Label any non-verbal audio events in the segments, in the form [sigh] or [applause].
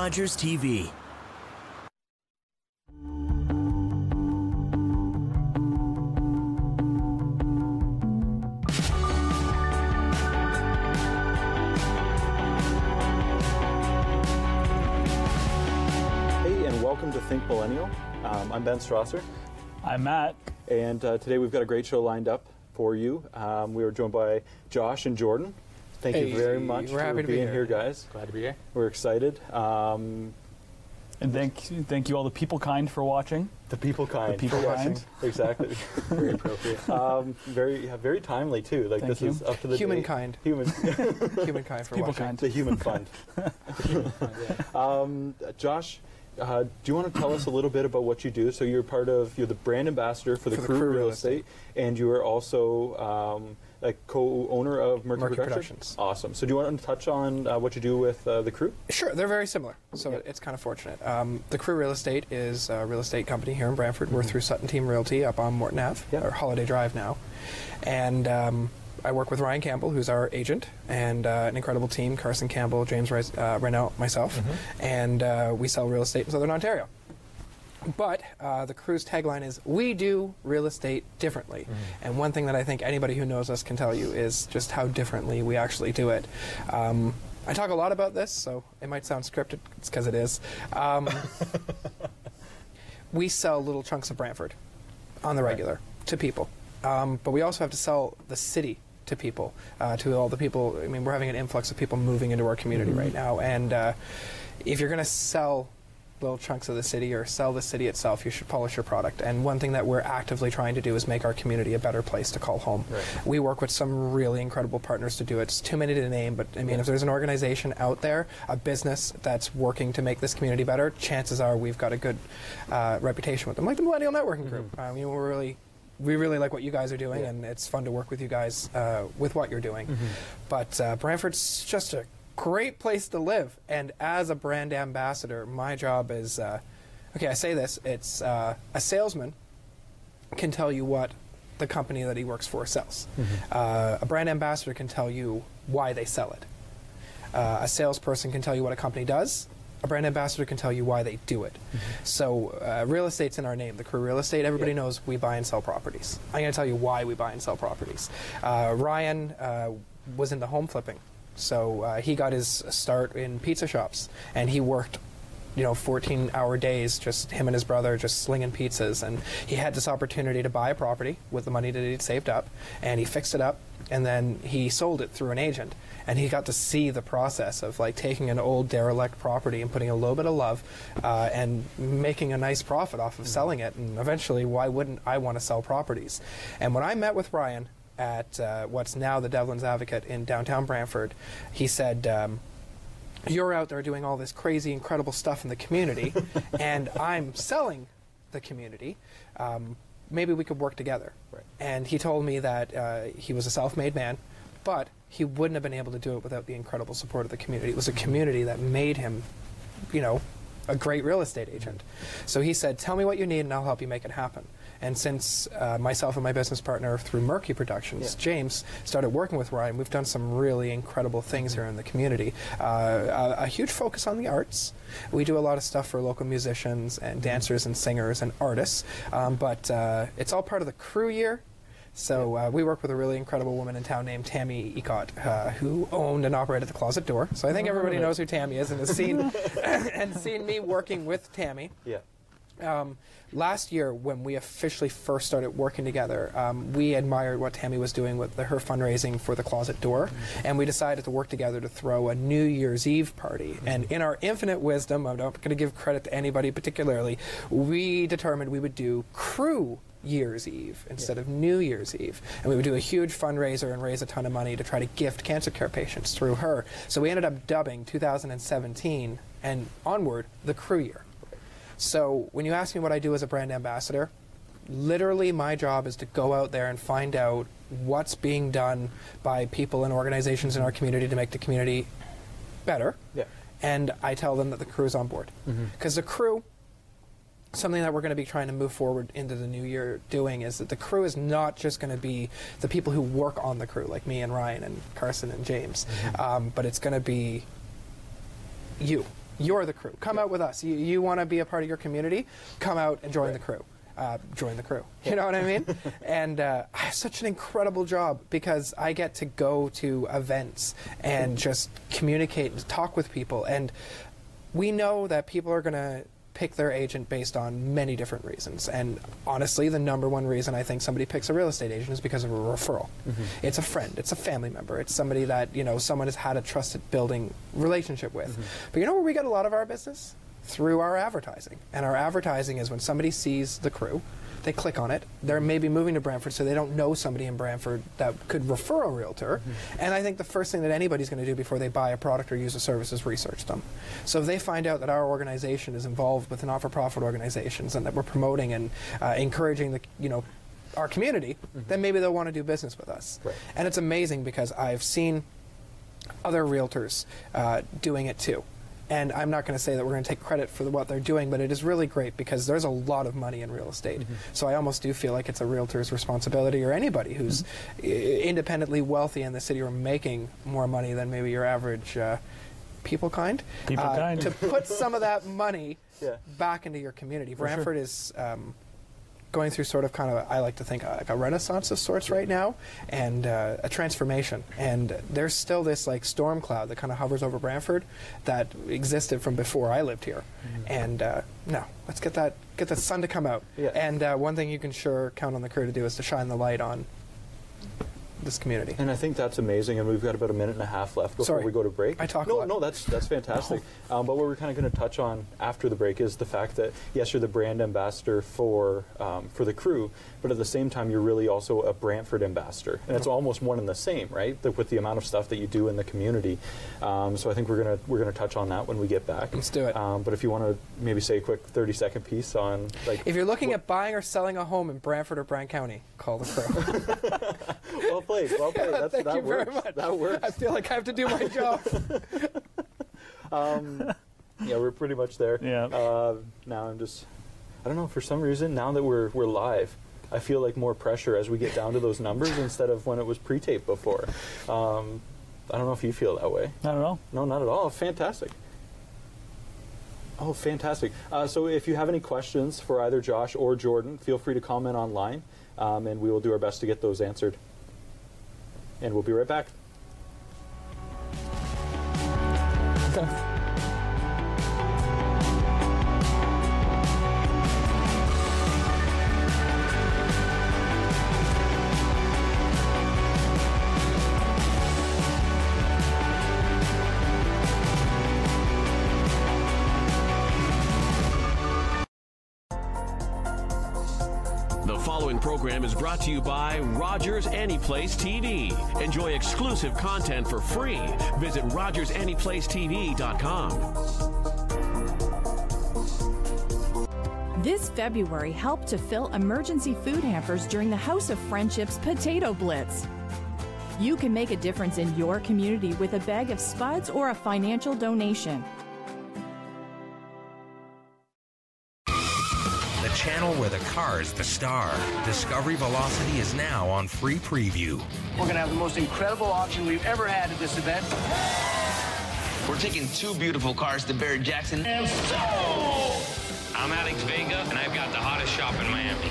Rogers TV. Hey, and welcome to Think Millennial. Um, I'm Ben Strasser, I'm Matt. and uh, today we've got a great show lined up for you. Um, we are joined by Josh and Jordan. Thank Hey, you very much we're for happy be being here. here, guys. Glad to be here. We're excited. Um, And thank thank you all the people kind for watching. the people kind. The people for watching. kind. Exactly. [laughs] Very appropriate. um, very, yeah, very timely too. Like Thank this you. is up to the date. Humankind. Human, Humankind [laughs] [laughs] for People watching. kind. the human fund. Human fund. Um, Josh, uh, do you want to tell us a little bit about what you do? So you're part of you're the brand ambassador for the, For the Crew, Crew Real Real Estate, and you are also um, a co-owner of Murky, Murky Productions. Productions. Awesome. So do you want to touch on uh, what you do with uh, the Crew? Sure, they're very similar, so Yeah. it's kind of fortunate. Um, the Crew Real Estate is a real estate company here in Brantford. We're through Sutton Team Realty up on Morton Ave, Yeah. or Holiday Drive now. And um, I work with Ryan Campbell, who's our agent, and uh, an incredible team Carson Campbell, James Reis- uh, Renault, myself. And uh, we sell real estate in Southern Ontario. But uh, the crew's tagline is "We do real estate differently," and one thing that I think anybody who knows us can tell you is just how differently we actually do it. Um, I talk a lot about this, so it might sound scripted. It's because it is. Um, [laughs] we sell little chunks of Brantford on the regular to people, um, but we also have to sell the city to people, uh, to all the people. I mean, we're having an influx of people moving into our community right now, and uh, if you're going to sell little chunks of the city or sell the city itself, you should polish your product. And one thing that we're actively trying to do is make our community a better place to call home. Right. We work with some really incredible partners to do it. It's too many to name, but I mean, if there's an organization out there, a business that's working to make this community better, chances are we've got a good uh, reputation with them, like the Millennial Networking Group. I mean, we're really. We really like what you guys are doing, Yeah. and it's fun to work with you guys uh, with what you're doing. But uh, Brantford's just a great place to live, and as a brand ambassador, my job is uh, okay. I say this: it's uh, a salesman can tell you what the company that he works for sells. Uh, a brand ambassador can tell you why they sell it. Uh, a salesperson can tell you what a company does. A brand ambassador can tell you why they do it. So, uh, real estate's in our name. The Crew Real Estate, everybody Yeah. knows we buy and sell properties. I'm going to tell you why we buy and sell properties. Uh, Ryan uh, was into home flipping. So, uh, he got his start in pizza shops, and he worked you know 14 hour days just him and his brother just slinging pizzas and he had this opportunity to buy a property with the money that he'd saved up and he fixed it up and then he sold it through an agent and he got to see the process of like taking an old derelict property and putting a little bit of love uh, and making a nice profit off of selling it and eventually why wouldn't i want to sell properties? And when i met with ryan at uh, what's now the devlin's advocate in downtown brantford he said um, you're out there doing all this crazy, incredible stuff in the community, [laughs] and I'm selling the community. Um, maybe we could work together. Right. And he told me that uh, he was a self made man, but he wouldn't have been able to do it without the incredible support of the community. It was a community that made him, you know, a great real estate agent. So he said, Tell me what you need, and I'll help you make it happen. And since uh, myself and my business partner through Murky Productions, Yeah. James, started working with Ryan, we've done some really incredible things here in the community. Uh, a, a huge focus on the arts. We do a lot of stuff for local musicians and dancers and singers and artists, um, but uh, it's all part of the crew year. So uh, we work with a really incredible woman in town named Tammy Ecott, uh, who owned and operated the Closet Door. So I think everybody knows who Tammy is and has seen [laughs] [laughs] and seen me working with Tammy. Yeah. Um, last year, when we officially first started working together, um, we admired what Tammy was doing with the, her fundraising for the Closet Door, and we decided to work together to throw a New Year's Eve party. And in our infinite wisdom, I'm not going to give credit to anybody particularly, we determined we would do crew. Year's Eve instead of New Year's Eve. And we would do a huge fundraiser and raise a ton of money to try to gift cancer care patients through her. So we ended up dubbing 2017 and onward the crew year. So when you ask me what I do as a brand ambassador, literally my job is to go out there and find out what's being done by people and organizations in our community to make the community better. Yeah. And I tell them that the crew is on board. Because the crew, something that we're going to be trying to move forward into the new year doing is that the crew is not just going to be the people who work on the crew, like me and Ryan and Carson and James, um, but it's going to be you. You're the crew. Come out with us. You, you want to be a part of your community? Come out and join the crew. Uh, join the crew. You know what I mean? [laughs] and uh, I have such an incredible job because I get to go to events and just communicate and talk with people. And we know that people are going to pick their agent based on many different reasons. And honestly, the number one reason I think somebody picks a real estate agent is because of a referral. Mm-hmm. It's a friend, it's a family member, it's somebody that, you know, someone has had a trusted building relationship with. Mm-hmm. But you know where we get a lot of our business? Through our advertising. And our advertising is when somebody sees the crew, they click on it. They're maybe moving to Brantford, so they don't know somebody in Brantford that could refer a realtor. And I think the first thing that anybody's going to do before they buy a product or use a service is research them. So if they find out that our organization is involved with not-for-profit organizations and that we're promoting and uh, encouraging the, you know, our community, then maybe they'll want to do business with us. Right. And it's amazing because I've seen other realtors uh, doing it too. And I'm not going to say that we're going to take credit for the, what they're doing, but it is really great because there's a lot of money in real estate. So I almost do feel like it's a realtor's responsibility, or anybody who's i- independently wealthy in the city or making more money than maybe your average uh, people kind. People uh, kind. to put some of that [laughs] money Yeah. back into your community. sure. Brantford is. Um, going through sort of kind of I like to think uh, like a renaissance of sorts right now and uh, a transformation. And there's still this like storm cloud that kind of hovers over Brantford that existed from before I lived here. And uh, no let's get that get the sun to come out. Yeah. and uh, one thing you can sure count on the crew to do is to shine the light on this community And I think that's amazing. And we've got about a minute and a half left before Sorry. we go to break. I talk No, no, that's that's fantastic. Um, but what we're kind of going to touch on after the break is the fact that yes, you're the brand ambassador for um, for the crew, but at the same time, you're really also a Brantford ambassador, and it's almost one and the same, right? The, with the amount of stuff that you do in the community. Um, so I think we're gonna we're gonna touch on that when we get back. Let's do it. Um, but if you want to maybe say a quick 30 second piece on like if you're looking at buying or selling a home in Brantford or Brant County call the crew [laughs] well played, well played. [laughs] That's, thank that you works. very much That works. I feel like I have to do my [laughs] job Yeah, we're pretty much there. Yeah. Uh, now I'm just, I don't know, for some reason, now that we're, we're live, I feel like more pressure as we get down to those numbers instead of when it was pre taped before. Um, I don't know if you feel that way. I don't know. No, not at all. Fantastic. Oh, fantastic. Uh, so if you have any questions for either Josh or Jordan, feel free to comment online, um, and we will do our best to get those answered. And we'll be right back. [laughs] brought to you by Rogers Anyplace TV. Enjoy exclusive content for free. Visit RogersAnyplaceTV.com. This February helped to fill emergency food hampers during the House of Friendship's Potato Blitz. You can make a difference in your community with a bag of spuds or a financial donation. Channel where the car is the star. Discovery Velocity is now on free preview. We're going to have the most incredible auction we've ever had at this event. We're taking two beautiful cars to Barrett Jackson. I'm Alex Vega, and I've got the hottest shop in Miami.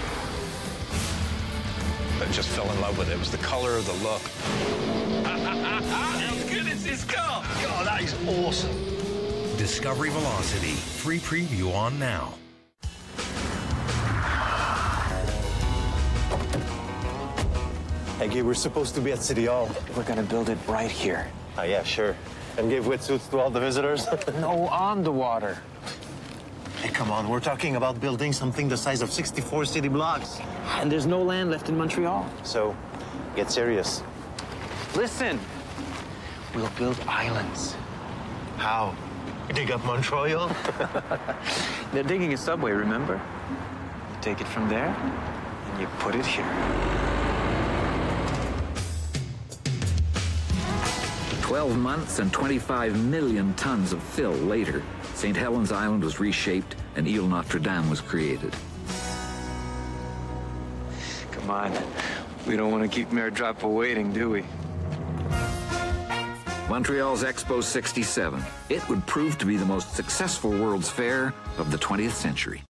I just fell in love with it. It was the color, of the look. How good is this car? God, that is awesome. Discovery Velocity. Free preview on now. We're supposed to be at City Hall. We're to build it right here. Ah, yeah, sure. And give wetsuits to all the visitors. [laughs] No, on the water. hey, come on, we're talking about building something the size of 64 city blocks. And there's no land left in Montreal. So, get serious. Listen, we'll build islands. How? Dig up Montreal? [laughs] They're digging a subway, remember? You take it from there, and you put it here. 12 months and 25 million tons of fill later, St. Helens Island was reshaped and Ile Notre Dame was created. Come on. We don't want to keep Mayor Drapeau waiting, do we? Montreal's Expo 67. It would prove to be the most successful World's Fair of the 20th century.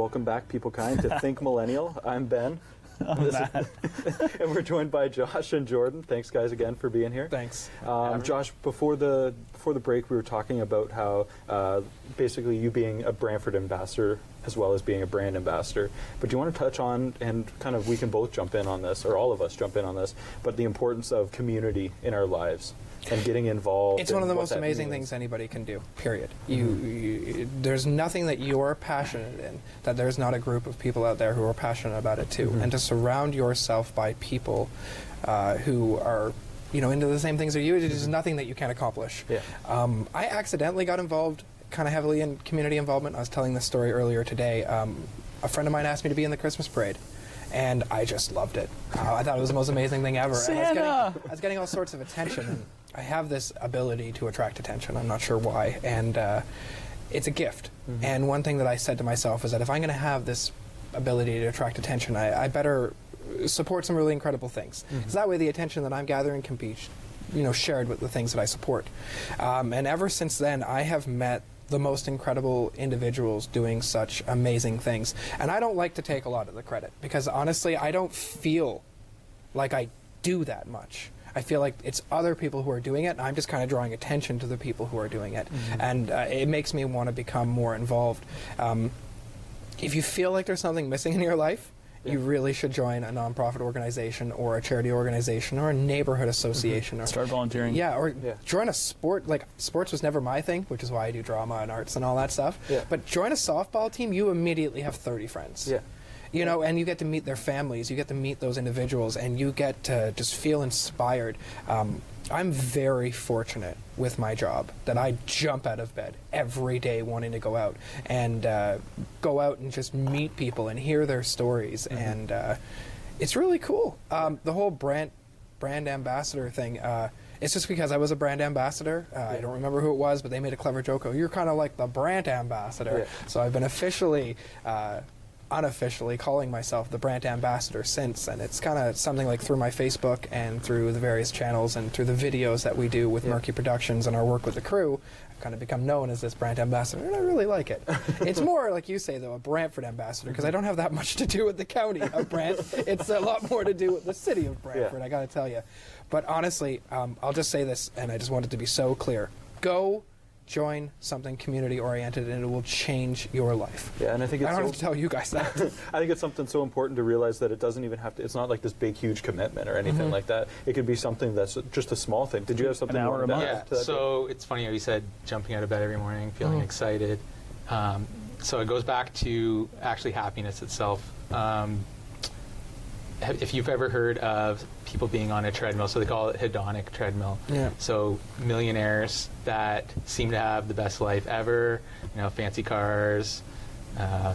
Welcome back, people kind, to Think [laughs] Millennial. I'm Ben. I'm is- [laughs] and we're joined by Josh and Jordan. Thanks, guys, again for being here. Thanks. Um, Josh, before the before the break, we were talking about how uh, basically you being a Brantford ambassador as well as being a brand ambassador. But do you want to touch on and kind of we can both jump in on this, or all of us jump in on this, but the importance of community in our lives and getting involved. It's one of the most amazing means. things anybody can do. Period. You, you, there's nothing that you're passionate in that there's not a group of people out there who are passionate about it too. Mhm. And to surround yourself by people uh, who are, you know, into the same things as you, there's nothing that you can't accomplish. Yeah. Um, I accidentally got involved kind of heavily in community involvement. I was telling this story earlier today. Um, a friend of mine asked me to be in the Christmas parade. And I just loved it. Uh, I thought it was the most amazing thing ever. And I was, getting, Santa! I was getting all sorts of attention. I have this ability to attract attention. I'm not sure why. And uh, it's a gift. And one thing that I said to myself is that if I'm going to have this ability to attract attention, I, I better support some really incredible things. So that way, the attention that I'm gathering can be, you know, shared with the things that I support. Um, and ever since then, I have met the most incredible individuals doing such amazing things. And I don't like to take a lot of the credit because honestly, I don't feel like I do that much. I feel like it's other people who are doing it, and I'm just kind of drawing attention to the people who are doing it. And uh, it makes me want to become more involved. Um, if you feel like there's something missing in your life, you really should join a nonprofit organization or a charity organization or a neighborhood association or Start volunteering. yeah, or join a sport. Like sports was never my thing, which is why I do drama and arts and all that stuff. Yeah. But join a softball team, you immediately have 30 friends. Yeah. You know, and you get to meet their families, you get to meet those individuals, and you get to just feel inspired. Um, I'm very fortunate with my job that I jump out of bed every day wanting to go out and uh, go out and just meet people and hear their stories. And uh, it's really cool. Um, the whole brand, brand ambassador thing. Uh, it's just because I was a brand ambassador. Uh, I don't remember who it was, but they made a clever joke. Oh, you're kind of like the brand ambassador. Yeah. So I've been officially, uh, unofficially calling myself the brand ambassador since. And it's kind of something like through my Facebook and through the various channels and through the videos that we do with Murky Productions and our work with the crew. I've kind of become known as this brand ambassador, and I really like it. [laughs] it's more, like you say, though, a Brantford ambassador, because I don't have that much to do with the county of Brant. [laughs] it's a lot more to do with the city of Brantford, I got to tell you. But honestly, um, I'll just say this, and I just want it to be so clear. Go join something community oriented, and it will change your life. Yeah, and I think it's I don't so- have to tell you guys that. [laughs] I think it's something so important to realize that it doesn't even have to. It's not like this big, huge commitment or anything Mm-hmm. Mhm. like that. It could be something that's just a small thing. Did you have something? you wanted to add Yeah. to that? So it's funny how you said jumping out of bed every morning, feeling Mhm. excited. Um, so it goes back to actually happiness itself. Um, if you've ever heard of people being on a treadmill, so they call it hedonic treadmill. Yeah. So millionaires that seem to have the best life ever, you know, fancy cars, uh,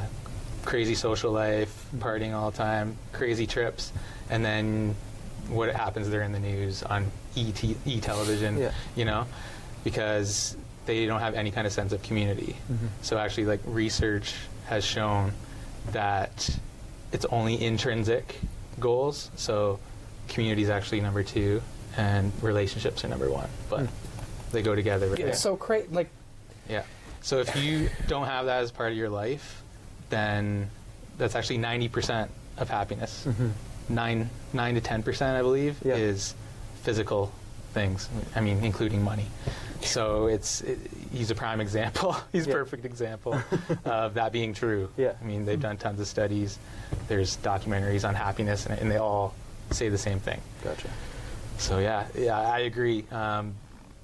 crazy social life, partying all the time, crazy trips, and then what happens? They're in the news on ET, e television, Yeah. you know, because they don't have any kind of sense of community. Mhm. So actually, like research has shown that it's only intrinsic goals. So community is actually number two, and relationships are number one. But Hmm. they go together. Right? It's so crazy. Like, Yeah. So if you don't have that as part of your life, then that's actually 90% of happiness. Mhm. Nine, nine to 10%, I believe, is physical things. I mean, including money. So it's it, he's a prime example. [laughs] he's a perfect example [laughs] of that being true. Yeah. I mean, they've done tons of studies. There's documentaries on happiness, and, and they all say the same thing. Gotcha. So yeah, yeah, I agree um,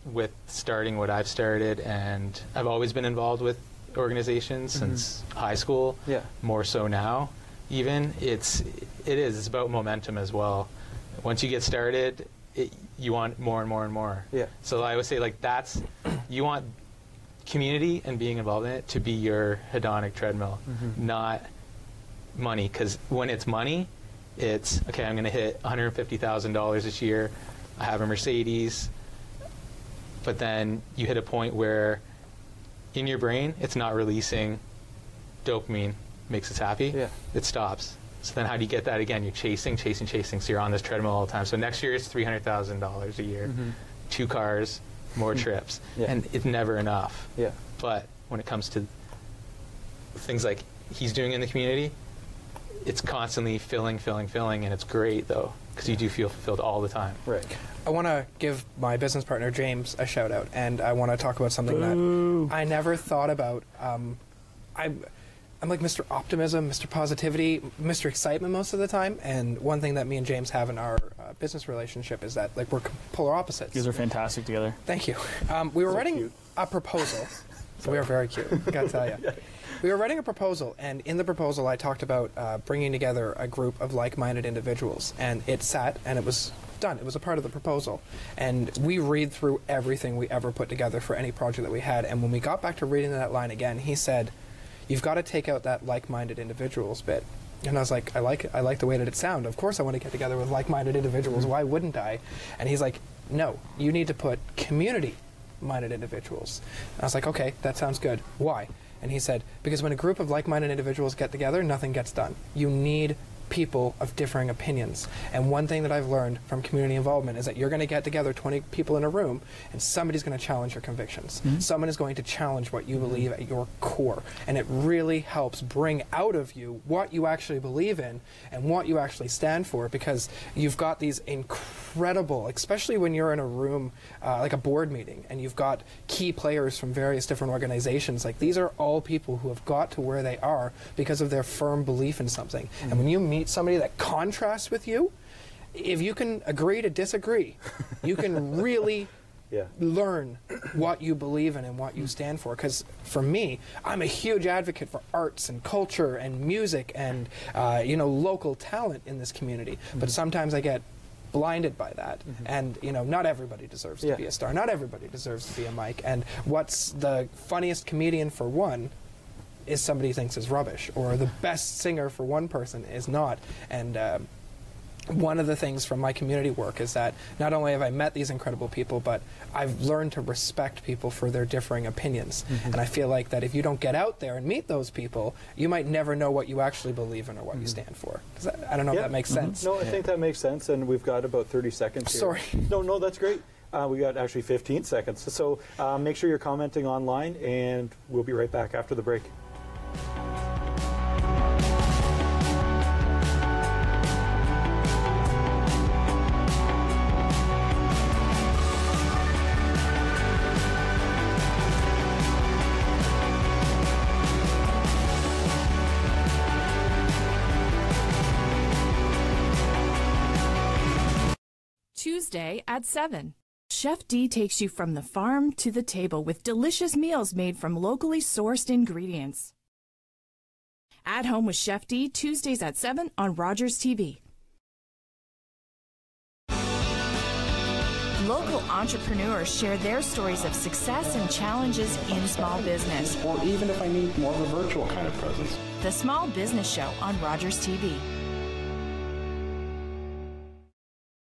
with starting what I've started, and I've always been involved with organizations Mhm. since high school. Yeah. More so now, even it's it is it's about momentum as well. Once you get started, it, you want more and more and more. Yeah. So I would say like that's [clears throat] you want community and being involved in it to be your hedonic treadmill, Mhm. not money. Because when it's money, it's okay. I'm going to hit 150 thousand dollars this year. I have a Mercedes, but then you hit a point where in your brain it's not releasing dopamine makes us happy, Yeah. it stops. So then how do you get that again? You're chasing, chasing, chasing. So you're on this treadmill all the time. So next year it's $300,000 a year, mm-hmm. two cars, more mm-hmm. trips. Yeah. And it's never enough. Yeah. But when it comes to things like he's doing in the community, it's constantly filling, filling, filling, and it's great though because you do feel fulfilled all the time. Right. I want to give my business partner James a shout out, and I want to talk about something that I never thought about. Um, I, I'm like Mr. Optimism, Mr. Positivity, Mr. Excitement most of the time. And one thing that me and James have in our uh, business relationship is that like we're polar opposites. You guys are fantastic together. Thank you. Um, we were writing a proposal. [laughs] we are very cute. Gotta tell you. [laughs] We were writing a proposal, and in the proposal, I talked about uh, bringing together a group of like-minded individuals, and it sat and it was done. It was a part of the proposal, and we read through everything we ever put together for any project that we had. And when we got back to reading that line again, he said, "You've got to take out that like-minded individuals bit." And I was like, I like it. I like the way that it sounds. Of course, I want to get together with like-minded individuals. Why wouldn't I? And he's like, No, you need to put community-minded individuals. And I was like, Okay, that sounds good. Why? And he said, Because when a group of like-minded individuals get together, nothing gets done. You need people of differing opinions. And one thing that I've learned from community involvement is that you're going to get together 20 people in a room and somebody's going to challenge your convictions. Mm-hmm. Someone is going to challenge what you mm-hmm. believe at your core. And it really helps bring out of you what you actually believe in and what you actually stand for because you've got these incredible, especially when you're in a room uh, like a board meeting and you've got key players from various different organizations. Like these are all people who have got to where they are because of their firm belief in something. And mm-hmm. when you meet somebody that contrasts with you, if you can agree to disagree, [laughs] you can really Yeah. learn what you believe in and what you stand for. Because for me, I'm a huge advocate for arts and culture and music and uh, you know local talent in this community. But sometimes I get blinded by that and you know not everybody deserves Yeah. to be a star not everybody deserves to be a mic and what's the funniest comedian for one is somebody thinks is rubbish or the best singer for one person is not and um one of the things from my community work is that not only have I met these incredible people, but I've learned to respect people for their differing opinions. And I feel like that if you don't get out there and meet those people, you might never know what you actually believe in or what you stand for. That, I don't know Yeah. if that makes sense. No, I think that makes sense, and we've got about 30 seconds here. Sorry. [laughs] No, no, that's great. Uh, we got actually 15 seconds. So uh, make sure you're commenting online, and we'll be right back after the break. Tuesday at 7. Chef D takes you from the farm to the table with delicious meals made from locally sourced ingredients. At Home with Chef D, Tuesdays at 7 on Rogers TV. Local entrepreneurs share their stories of success and challenges in small business. Or even if I need more of a virtual kind of presence. The Small Business Show on Rogers TV.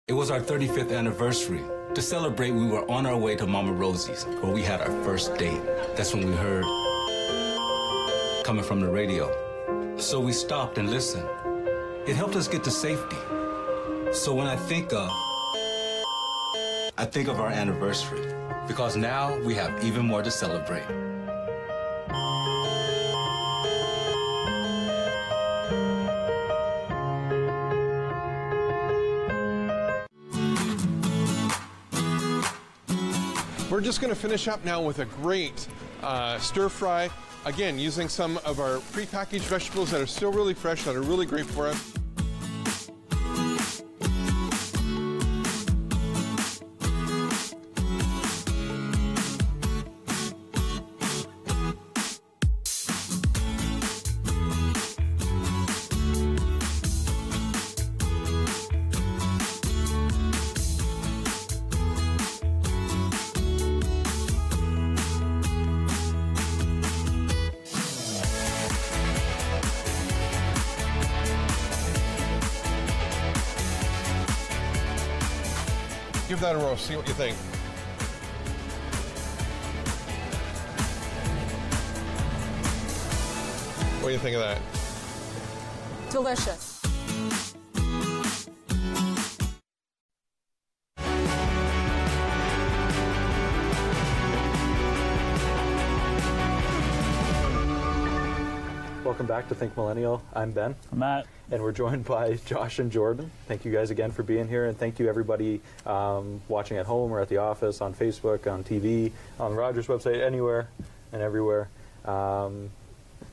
It was our 35th anniversary. To celebrate, we were on our way to Mama Rosie's, where we had our first date. That's when we heard coming from the radio. So we stopped and listened. It helped us get to safety. So when I think of, I think of our anniversary, because now we have even more to celebrate. We're just going to finish up now with a great uh, stir fry. Again, using some of our prepackaged vegetables that are still really fresh, that are really great for us. That a roast, see what you think. What do you think of that? Delicious. Welcome back to Think Millennial. I'm Ben. I'm Matt. And we're joined by [laughs] Josh and Jordan. Thank you guys again for being here, and thank you everybody um, watching at home or at the office, on Facebook, on TV, on the Rogers website, anywhere and everywhere. Um,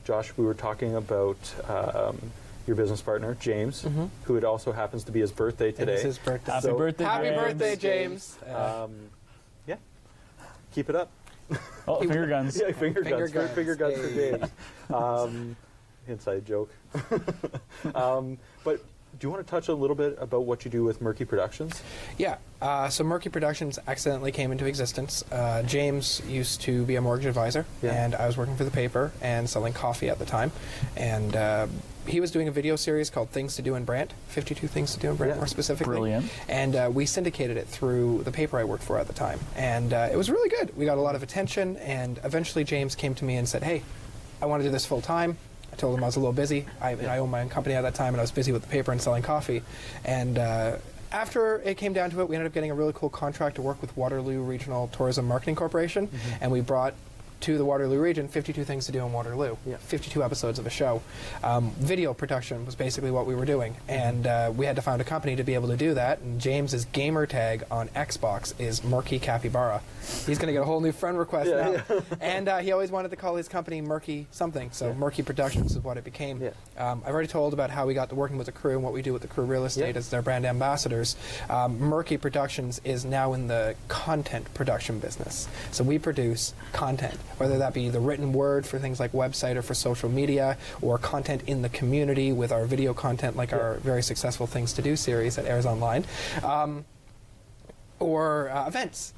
Josh, we were talking about um, your business partner, James, Mhm. who it also happens to be his birthday today. It is his birthday. Happy birthday, Happy James. birthday, James. Um, yeah, keep it up. Oh, finger guns. yeah, finger, Finger guns. guns. Finger guns for James. Um, inside joke. [laughs] um, but do you want to touch a little bit about what you do with Murky Productions? Yeah. Uh, so Murky Productions accidentally came into existence. Uh, James used to be a mortgage advisor, Yeah. and I was working for the paper and selling coffee at the time. And uh, he was doing a video series called Things to Do in Brant, 52 Things to Do in Brant Yeah. more specifically. Brilliant. And uh, we syndicated it through the paper I worked for at the time. And uh, it was really good. We got a lot of attention, and eventually James came to me and said, Hey, I want to do this full time. I told him I was a little busy. I, I owned my own company at that time, and I was busy with the paper and selling coffee. And uh, after it came down to it, we ended up getting a really cool contract to work with Waterloo Regional Tourism Marketing Corporation, and we brought to the Waterloo region 52 things to do in Waterloo, yeah. 52 episodes of a show. Um, video production was basically what we were doing, and uh, we had to find a company to be able to do that. And James's gamer tag on Xbox is Murky Capybara. He's going to get a whole new friend request Yeah, now. and uh, he always wanted to call his company Murky something, so Murky Productions is what it became. Um, I've already told about how we got to working with the crew and what we do with the crew real estate Yeah. as their brand ambassadors. Um, Murky Productions is now in the content production business. So we produce content, whether that be the written word for things like website or for social media, or content in the community with our video content, like our very successful Things to Do series that airs online. Um, or uh, events.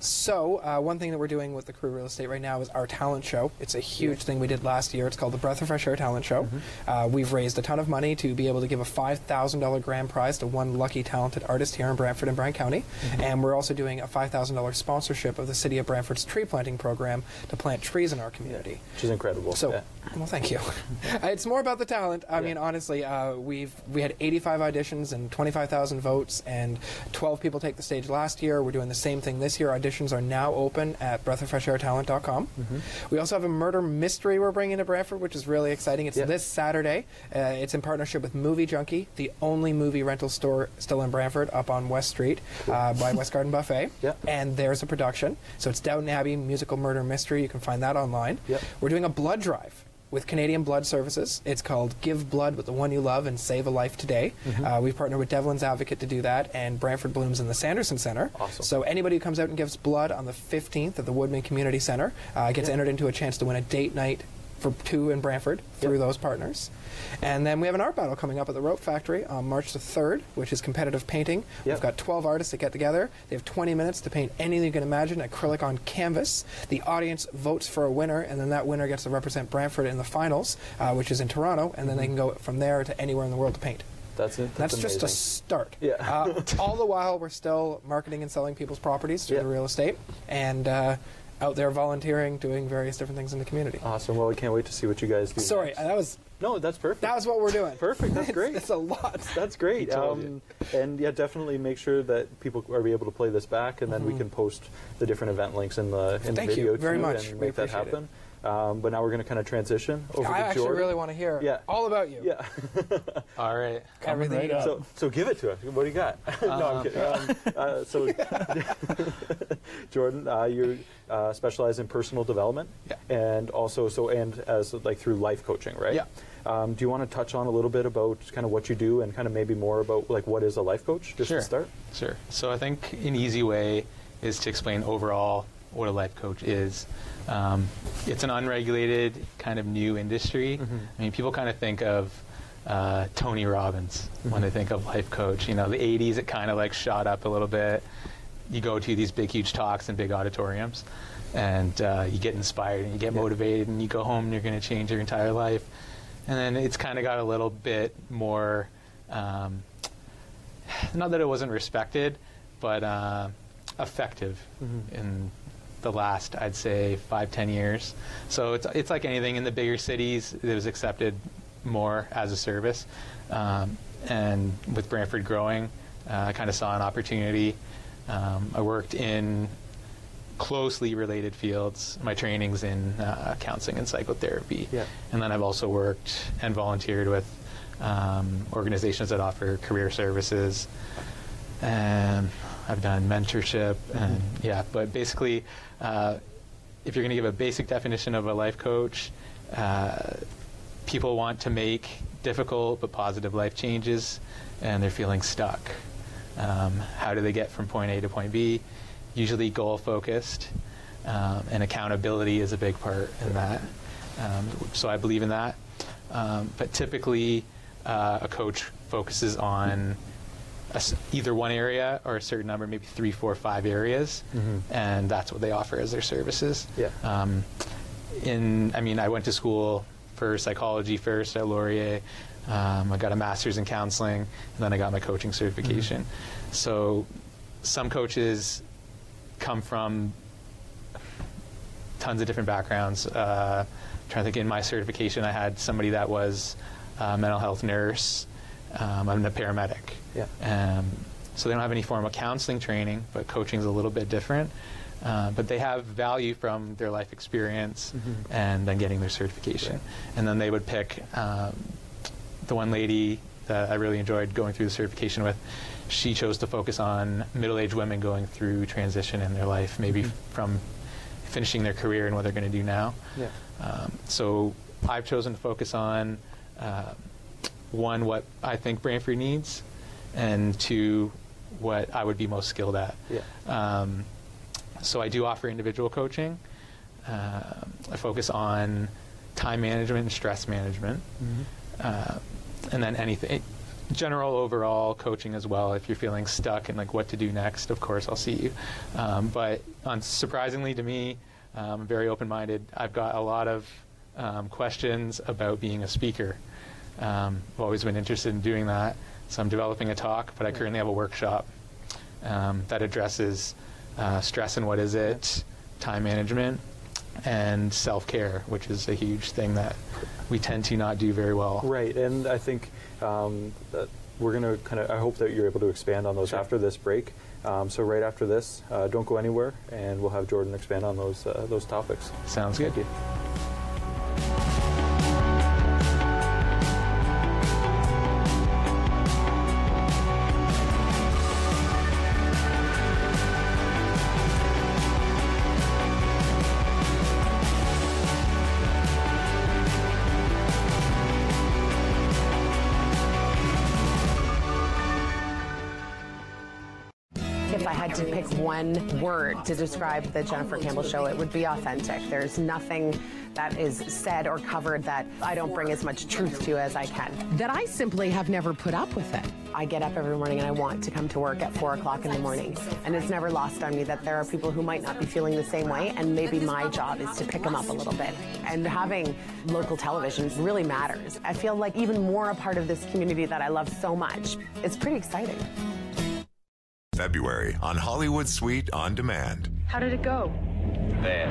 So, uh, one thing that we're doing with the Crew Real Estate right now is our talent show. It's a huge thing we did last year. It's called the Breath of Fresh Air Talent Show. Uh, we've raised a ton of money to be able to give a $5,000 grand prize to one lucky talented artist here in Brantford and Brant County. And we're also doing a $5,000 sponsorship of the City of Brantford's tree planting program to plant trees in our community. Which is incredible. So, Yeah. Well, thank you. [laughs] Uh, it's more about the talent. I mean, honestly, uh, we've we had 85 auditions and 25,000 votes, and 12 people take the stage last year. We're doing the same thing this year. Auditions are now open at breathoffreshairtalent.com. Mm-hmm. We also have a murder mystery we're bringing to Brantford, which is really exciting. It's this Saturday. Uh, it's in partnership with Movie Junkie, the only movie rental store still in Brantford, up on West Street uh, by West Garden Buffet. [laughs] And there's a production. So it's Downton Abbey musical murder mystery. You can find that online. We're doing a blood drive with Canadian Blood Services. It's called Give Blood with the One You Love and Save a Life Today. Uh, we've partnered with Devlin's Advocate to do that, and Brantford Blooms in the Sanderson Center. Awesome. So anybody who comes out and gives blood on the 15th at the Woodman Community Center uh, gets entered into a chance to win a date night for two in Brantford through those partners. And then we have an art battle coming up at the Rope Factory on March the 3rd, which is competitive painting. We've got 12 artists that get together. They have 20 minutes to paint anything you can imagine, acrylic on canvas. The audience votes for a winner, and then that winner gets to represent Brantford in the finals, uh, which is in Toronto, and then they can go from there to anywhere in the world to paint. That's it. That's, That's, just a start. Yeah. uh, all the while, we're still marketing and selling people's properties through Yeah. the real estate, and uh, out there volunteering, doing various different things in the community. Awesome. Well, we can't wait to see what you guys do. Sorry, next. that was no, that's perfect. That was what we're doing. Perfect. That's [laughs] great. That's a lot. That's great. Um, and yeah, definitely make sure that people are able to play this back, and then we Mhm. can post the different event links in the in Thank the you video very too, much. and We make that appreciate it. happen. Um, but now we're going to kind of transition over to I to actually Jordan. really want to hear Yeah. all about you. Yeah. [laughs] All right. Everything you got. So, so give it to us. What do you got? [laughs] no, I'm Um, kidding. Um, uh, so, Jordan, uh, you uh, specialize in personal development, and also so and as like through life coaching, right? Yeah. Um, do you want to touch on a little bit about kind of what you do and kind of maybe more about like what is a life coach, just sure. to start? Sure. So I think an easy way is to explain overall what a life coach is. Um, it's an unregulated kind of new industry. I mean, people kind of think of uh, Tony Robbins when they think of life coach. You know, the 80s it kind of like shot up a little bit. You go to these big, huge talks in big auditoriums, and uh, you get inspired and you get motivated, and you go home and you're going to change your entire life. And then it's kind of got a little bit more. Um, not that it wasn't respected, but uh, effective Mhm. in the last, I'd say, five, ten years. So it's, it's like anything in the bigger cities, it was accepted more as a service. Um, and with Brantford growing, uh, I kind of saw an opportunity. Um, I worked in closely related fields. My training's in uh, counseling and psychotherapy. Yeah. And then I've also worked and volunteered with um, organizations that offer career services. And I've done mentorship and yeah, but basically, uh, if you're going to give a basic definition of a life coach, uh, people want to make difficult but positive life changes, and they're feeling stuck. Um, how do they get from point A to point B? Usually goal focused, um, and accountability is a big part in that. Um, so I believe in that. Um, but typically, uh, a coach focuses on a either one area or a certain number, maybe three, four, five areas, Mhm. and that's what they offer as their services. Yeah. Um, in, I mean, I went to school for psychology first at Laurier. Um, I got a master's in counseling, and then I got my coaching certification. So, some coaches come from tons of different backgrounds. Uh, trying to think, in my certification, I had somebody that was a mental health nurse. Um, I'm a paramedic. Yeah. Um, so they don't have any formal counseling training, but coaching is a little bit different. Uh, but they have value from their life experience Mhm. and then getting their certification. And then they would pick um, the one lady that I really enjoyed going through the certification with. She chose to focus on middle-aged women going through transition in their life, maybe Mhm. from finishing their career and what they're going to do now. Yeah. Um, so I've chosen to focus on uh, one, what I think Brantford needs, and two, what I would be most skilled at. Yeah. Um, so I do offer individual coaching. Um I focus on time management and stress management, Mhm. uh, and then anything general overall coaching as well. If you're feeling stuck and like what to do next, of course I'll see you. Um, but unsurprisingly to me, um, I'm very open-minded. I've got a lot of um, questions about being a speaker. Um, I've always been interested in doing that, so I'm developing a talk. But I currently have a workshop um, that addresses uh, stress and what is it, time management, and self-care, which is a huge thing that we tend to not do very well. Right, and I think um, that we're going to kind of, I hope that you're able to expand on those after this break. Um, so right after this, uh, don't go anywhere, and we'll have Jordan expand on those uh, those topics. Sounds good. One word to describe the Jennifer Campbell show, it would be authentic. There's nothing that is said or covered that I don't bring as much truth to as I can. That I simply have never put up with it. I get up every morning and I want to come to work at four o'clock in the morning. And it's never lost on me that there are people who might not be feeling the same way, and maybe my job is to pick them up a little bit. And having local television really matters. I feel like even more a part of this community that I love so much. It's pretty exciting. February on Hollywood Suite on Demand. How did it go? Bad.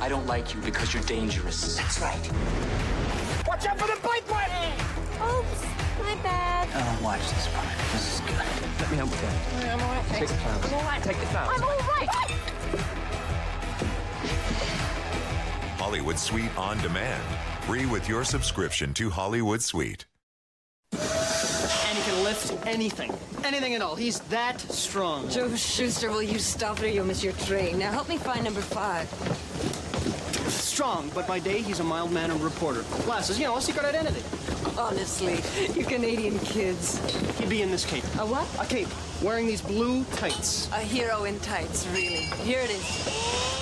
I don't like you because you're dangerous. That's right. Watch out for the bike one! Oops, my bad. Oh, watch this part. This is good. Let me help with that. I'm all right. Take the time. I'm all right. Take the time. I'm all right. Hollywood Suite on Demand. Free with your subscription to Hollywood Suite. And he can lift anything. Anything at all. He's that strong. Joe Shuster, will you stop it or you'll miss your train? Now help me find number five. Strong, but by day he's a mild-mannered reporter. Glasses, you know, a secret identity. Honestly, you Canadian kids. He'd be in this cape. A what? A cape. Wearing these blue tights. A hero in tights, really. Here it is.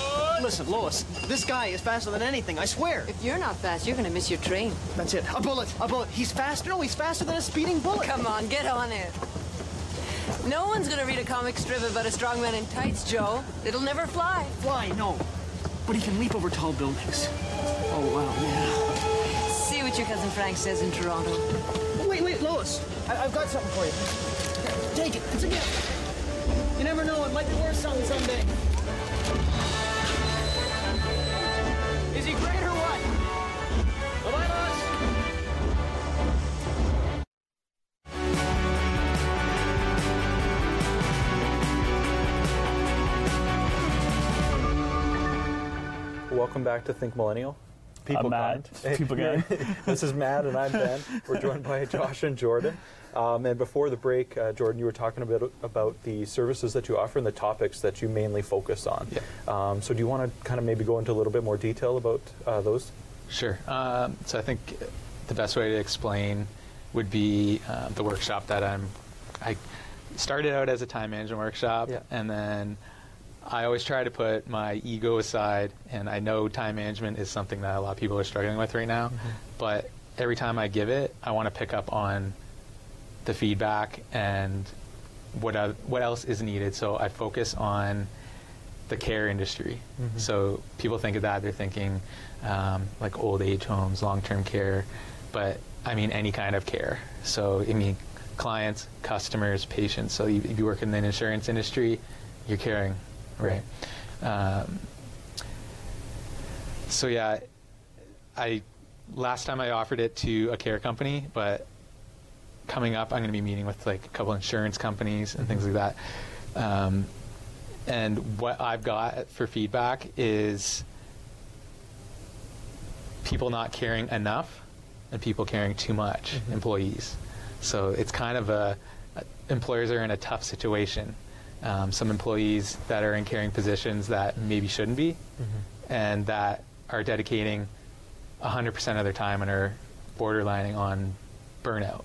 Listen, Lois, this guy is faster than anything, I swear. If you're not fast, you're gonna miss your train. That's it. A bullet. A bullet. He's faster. No, he's faster than a speeding bullet. Come on, get on it. No one's gonna read a comic strip about a strong man in tights, Joe. It'll never fly. Fly, no. But he can leap over tall buildings. Oh, wow, yeah. See what your cousin Frank says in Toronto. wait, wait, Lois. I- I've got something for you. Take it. It's a gift. You never know. It might be worth something someday. Is he great or what? Bye-bye, Lois. Welcome back to Think Millennial. People I'm Matt. Kind. People [laughs] Kind. this is Matt and I'm Ben. We're joined by [laughs] Josh and Jordan. Um, and before the break, uh, Jordan, you were talking a bit about the services that you offer and the topics that you mainly focus on. Um, so do you want to kind of maybe go into a little bit more detail about uh, those? Sure. Um, so I think the best way to explain would be uh, the workshop that I'm. I started out as a time management workshop, and then I always try to put my ego aside. And I know time management is something that a lot of people are struggling with right now. But every time I give it, I want to pick up on the feedback and what oth- what else is needed. So I focus on the care industry. Mhm. So people think of that, they're thinking um, like old age homes, long term care, but I mean any kind of care. So I mean clients, customers, patients. So you, if you work in the insurance industry, you're caring, right? Um, so yeah, I last time I offered it to a care company, but coming up, I'm going to be meeting with like a couple insurance companies and things like that. Um, and what I've got for feedback is people not caring enough and people caring too much, employees. So it's kind of a, employers are in a tough situation. Um, some employees that are in caring positions that maybe shouldn't be and that are dedicating 100% of their time and are borderlining on burnout.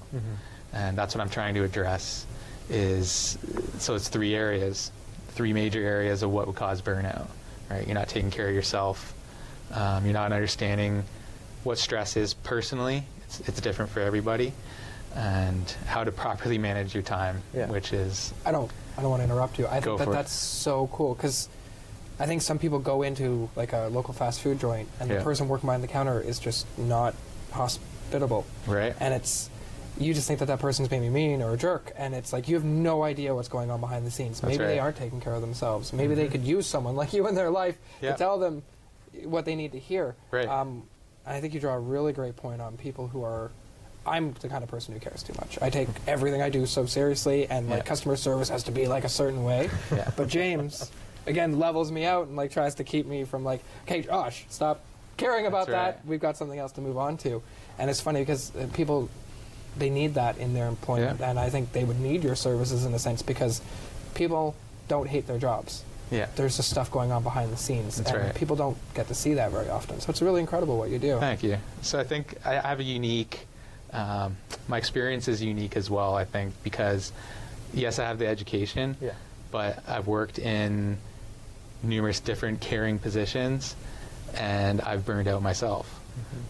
And that's what I'm trying to address is so it's three areas, three major areas of what would cause burnout, right? You're not taking care of yourself. Um, you're not understanding what stress is personally. It's, it's different for everybody. And how to properly manage your time, which is I don't. I don't want to interrupt you. I think that it. that's so cool because I think some people go into like a local fast food joint and Yeah. the person working behind the counter is just not hospitable. Right. And it's you just think that that person's maybe mean or a jerk, and it's like you have no idea what's going on behind the scenes. That's maybe they aren't taking care of themselves. Maybe they could use someone like you in their life Yeah. to tell them what they need to hear. Right. Um, I think you draw a really great point on people who are. I'm the kind of person who cares too much. I take everything I do so seriously, and like customer service has to be like a certain way. [laughs] Yeah. But James, again, levels me out and like tries to keep me from like, okay, Josh, stop caring about right. that. We've got something else to move on to. And it's funny because uh, people, they need that in their employment, and I think they would need your services in a sense because people don't hate their jobs. Yeah. There's just stuff going on behind the scenes, That's and right. people don't get to see that very often. So it's really incredible what you do. Thank you. So I think I have a unique, um, my experience is unique as well, I think, because yes, I have the education, Yeah. but I've worked in numerous different caring positions and I've burned out myself.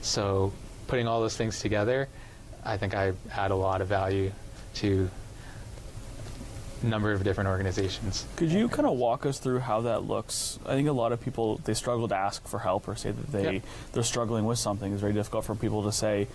So putting all those things together, I think I add a lot of value to a number of different organizations. Could you kind of walk us through how that looks? I think a lot of people they struggle to ask for help or say that they they're struggling with something. It's very difficult for people to say.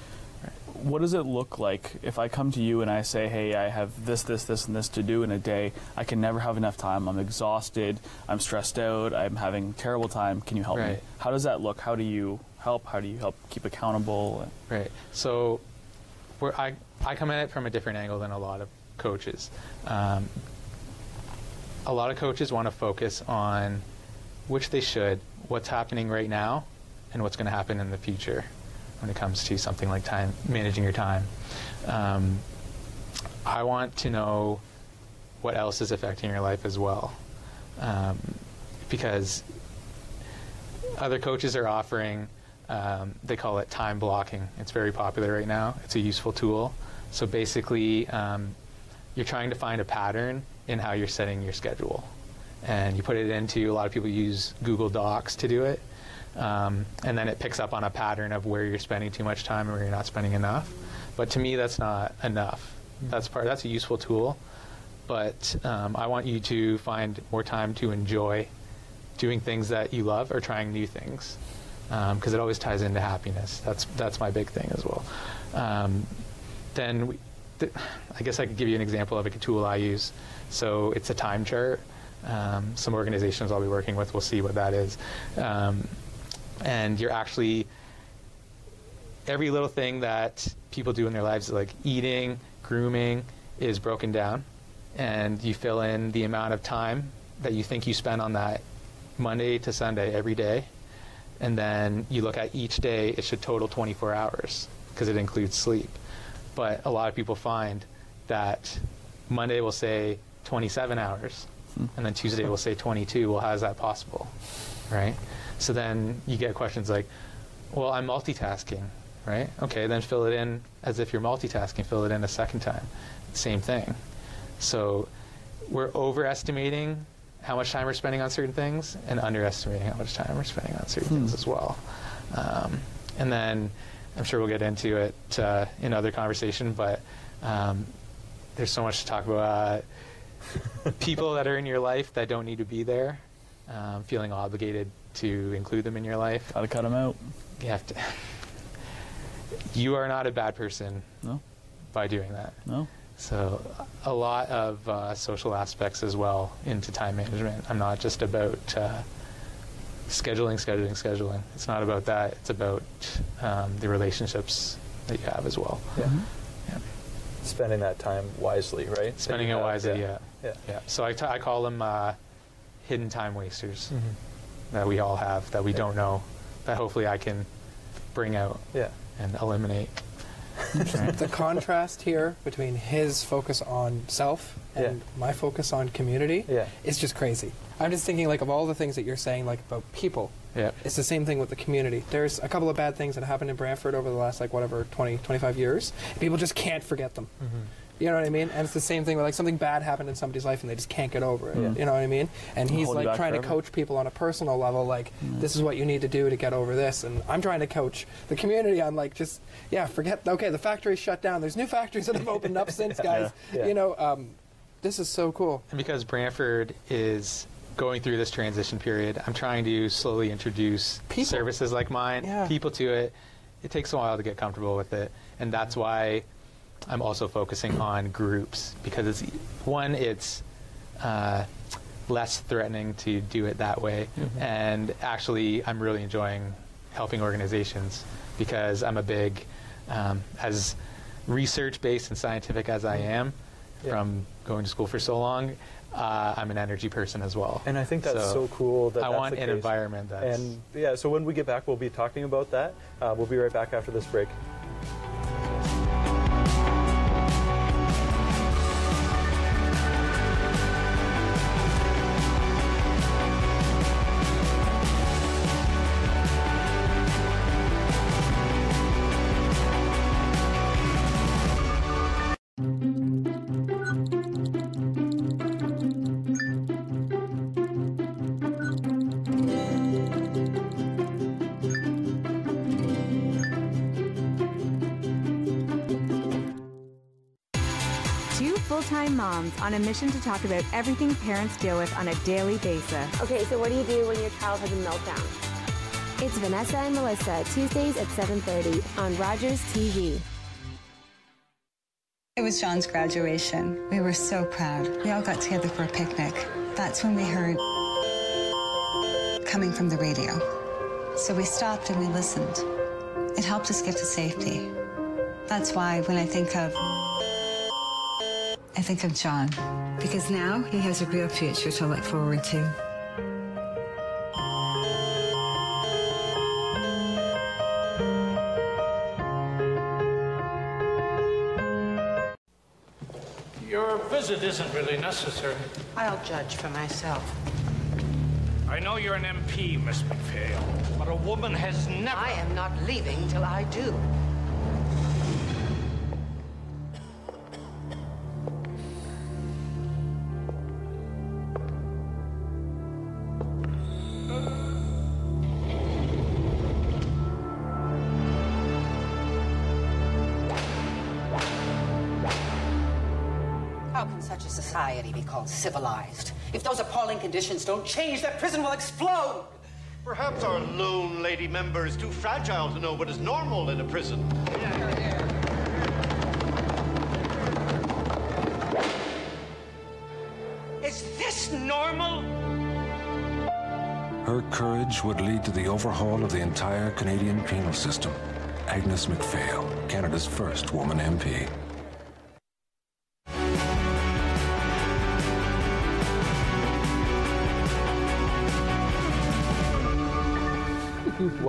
What does it look like if I come to you and I say, "Hey, I have this, this, this, and this to do in a day. I can never have enough time. I'm exhausted. I'm stressed out. I'm having terrible time. Can you help me?" How does that look? How do you help? How do you help keep accountable? Right. So, where I I come at it from a different angle than a lot of coaches. Um, a lot of coaches want to focus on, which they should, what's happening right now, and what's going to happen in the future, when it comes to something like time managing your time. Um, I want to know what else is affecting your life as well, um, because other coaches are offering um, they call it time blocking. It's very popular right now. It's a useful tool. So basically um, you're trying to find a pattern in how you're setting your schedule. And you put it into a lot of people use google docs to do it. Um, and then it picks up on a pattern of where you're spending too much time and where you're not spending enough. But to me that's not enough. That's part that's a useful tool. But um, i want you to find more time to enjoy doing things that you love or trying new things because it always ties into happiness. That's that's my big thing as well. Um, then we, th- I guess I could give you an example of a tool I use. So it's a time chart. Um, some organizations I'll be working with will see what that is. Um, and you're actually, every little thing that people do in their lives, like eating, grooming, is broken down. And you fill in the amount of time that you think you spend on that Monday to Sunday every day. And then you look at each day, it should total 24 hours because it includes sleep. But a lot of people find that Monday will say 27 hours, and then Tuesday will say 22. Well, how is that possible? Right? So then you get questions like, well, I'm multitasking, right? Okay, then fill it in as if you're multitasking, fill it in a second time. Same thing. So we're overestimating how much time we're spending on certain things and underestimating how much time we're spending on certain things as well. Um, and then I'm sure we'll get into it uh, in other conversation, but um, there's so much to talk about. Uh, [laughs] people that are in your life that don't need to be there, um, feeling obligated to include them in your life. Gotta cut them out. You have to. [laughs] You are not a bad person. No. By doing that. No. So a lot of uh, social aspects as well into time management. I'm not just about uh, scheduling, scheduling, scheduling. It's not about that. It's about um, the relationships that you have as well. Yeah. Spending that time wisely, right? Spending it wisely, yeah. Yeah. yeah. So I, t- I call them uh, hidden time wasters Mhm. that we all have that we don't know that hopefully I can bring out Yeah. and eliminate. The contrast here between his focus on self and my focus on community Yeah. is just crazy. I'm just thinking like of all the things that you're saying like about people. Yeah. It's the same thing with the community. There's a couple of bad things that happened in Brantford over the last like whatever 20 25 years. People just can't forget them. You know what I mean? And it's the same thing with like something bad happened in somebody's life and they just can't get over it. Yeah. You know what I mean? And he's hold like back trying to coach people on a personal level like this is what you need to do to get over this and I'm trying to coach the community on like just yeah, forget okay, the factory's shut down. There's new factories that have opened up since [laughs] guys. Yeah. Yeah. You know, um, this is so cool. And because Brantford is going through this transition period, I'm trying to slowly introduce services like mine, people to it. It takes a while to get comfortable with it, and that's why I'm also focusing on groups because it's one, it's uh, less threatening to do it that way, and actually, I'm really enjoying helping organizations because I'm a big, um, as research-based and scientific as I am, from going to school for so long, uh, I'm an energy person as well. And I think that's so, cool. That I that's want an environment that's And yeah, so when we get back, we'll be talking about that. Uh, we'll be right back after this break. A mission to talk about everything parents deal with on a daily basis. Okay, so what do you do when your child has a meltdown? It's Vanessa and Melissa, Tuesdays at 7.30 on Rogers TV. It was John's graduation. We were so proud. We all got together for a picnic. That's when we heard coming from the radio. So we stopped and we listened. It helped us get to safety. That's why when I think of I think of John because now he has a real future to look forward to. Your visit isn't really necessary. I'll judge for myself. I know you're an MP, Miss MacPhail, but a woman has never. I am not leaving till I do. called civilized. If those appalling conditions don't change, that prison will explode. Perhaps our lone lady member is too fragile to know what is normal in a prison. Is this normal? Her courage would lead to the overhaul of the entire Canadian penal system. Agnes MacPhail, Canada's first woman MP.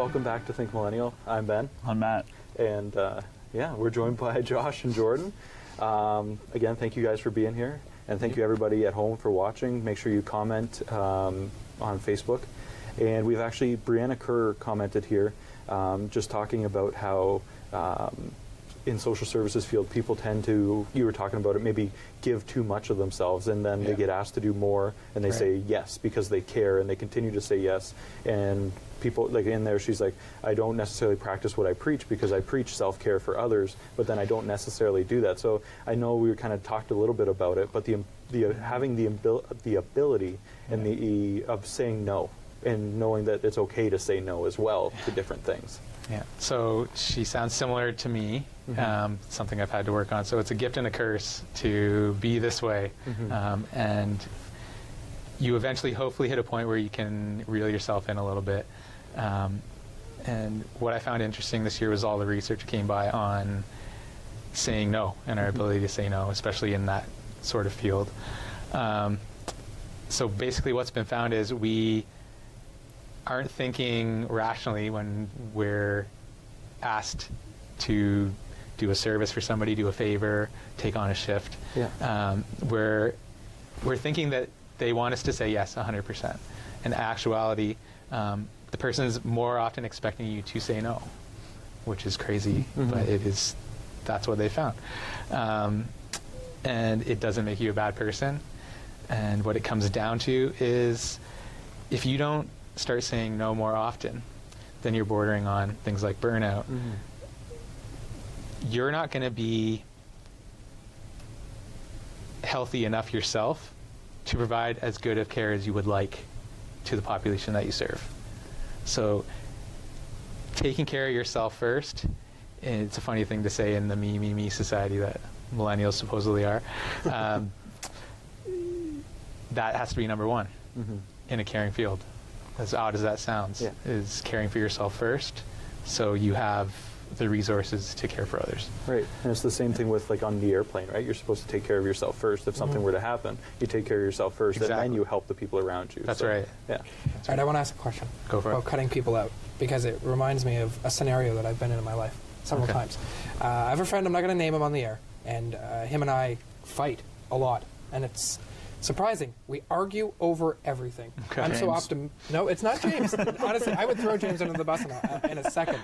Welcome back to Think Millennial. I'm Ben. I'm Matt. And uh, yeah, we're joined by [laughs] Josh and Jordan. Um, again, thank you guys for being here. And thank you everybody at home for watching. Make sure you comment um, on Facebook. And we've actually, Brianna Kerr commented here, um, just talking about how um, in social services field, people tend to, you were talking about it, maybe give too much of themselves and then Yeah. they get asked to do more and they Right. say yes because they care and they continue to say yes. And people, like in there, she's like, I don't necessarily practice what I preach because I preach self care for others, but then I don't necessarily do that. So I know we kind of talked a little bit about it, but the, the uh, having the, abil- the ability and the of saying no and knowing that it's okay to say no as well to different things. Yeah. So she sounds similar to me. Mhm. Um, something I've had to work on. So it's a gift and a curse to be this way, Mhm. um, and you eventually, hopefully, hit a point where you can reel yourself in a little bit. Um, and what I found interesting this year was all the research came by on saying no and our Mhm. ability to say no, especially in that sort of field. Um, so basically, what's been found is we aren't thinking rationally when we're asked to do a service for somebody, do a favor, take on a shift. Yeah. Um, we're we're thinking that they want us to say yes 100%. In actuality, um, the person is more often expecting you to say no, which is crazy, Mhm. but it is that's what they found. Um, and it doesn't make you a bad person. And what it comes down to is if you don't start saying no more often, then you're bordering on things like burnout. You're not going to be healthy enough yourself to provide as good of care as you would like to the population that you serve. So, taking care of yourself first, and it's a funny thing to say in the me, me, me society that millennials supposedly are. [laughs] Um, that has to be number one Mhm. in a caring field. As odd as that sounds, Yeah. is caring for yourself first, so you have the resources to care for others. Right, and it's the same thing with like on the airplane, right? You're supposed to take care of yourself first. If something Mhm. were to happen, you take care of yourself first, and then you help the people around you. That's So, right. Yeah. That's All right, I want to ask a question Go for it. about cutting people out because it reminds me of a scenario that I've been in in my life several Okay. times. Uh, I have a friend, I'm not going to name him on the air, and uh, him and I fight a lot, and it's surprising. We argue over everything. Okay. I'm so James. optim. No, it's not James. Honestly, I would throw James under the bus in a, uh, in a second.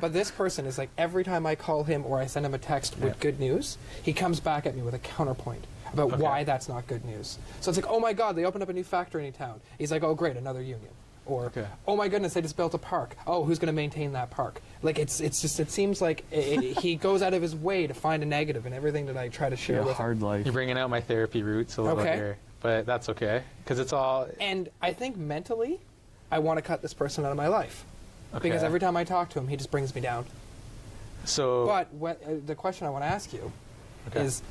But this person is like every time I call him or I send him a text with Yeah. good news, he comes back at me with a counterpoint about Okay. why that's not good news. So it's like, oh my God, they opened up a new factory in town. He's like, oh great, another union. Or, Okay. oh my goodness, they just built a park. Oh, who's going to maintain that park? Like it's it's just it seems like i i he [laughs] goes out of his way to find a negative in everything that I try to share with him. life. You're bringing out my therapy roots a little Okay. here, but that's okay because it's all And I think mentally, I want to cut this person out of my life because every time I talk to him, he just brings me down. so. But what, uh, the question I want to ask you Okay. is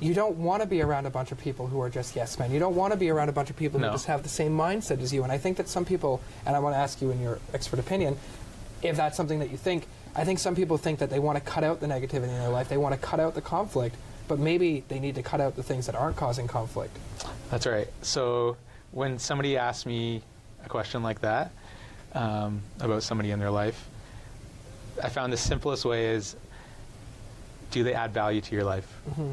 you don't want to be around a bunch of people who are just yes men. You don't want to be around a bunch of people No. who just have the same mindset as you. And I think that some people, and I want to ask you in your expert opinion, if that's something that you think, I think some people think that they want to cut out the negativity in their life, they want to cut out the conflict, but maybe they need to cut out the things that aren't causing conflict. That's right. So when somebody asks me a question like that um, about somebody in their life, I found the simplest way is do they add value to your life? hmm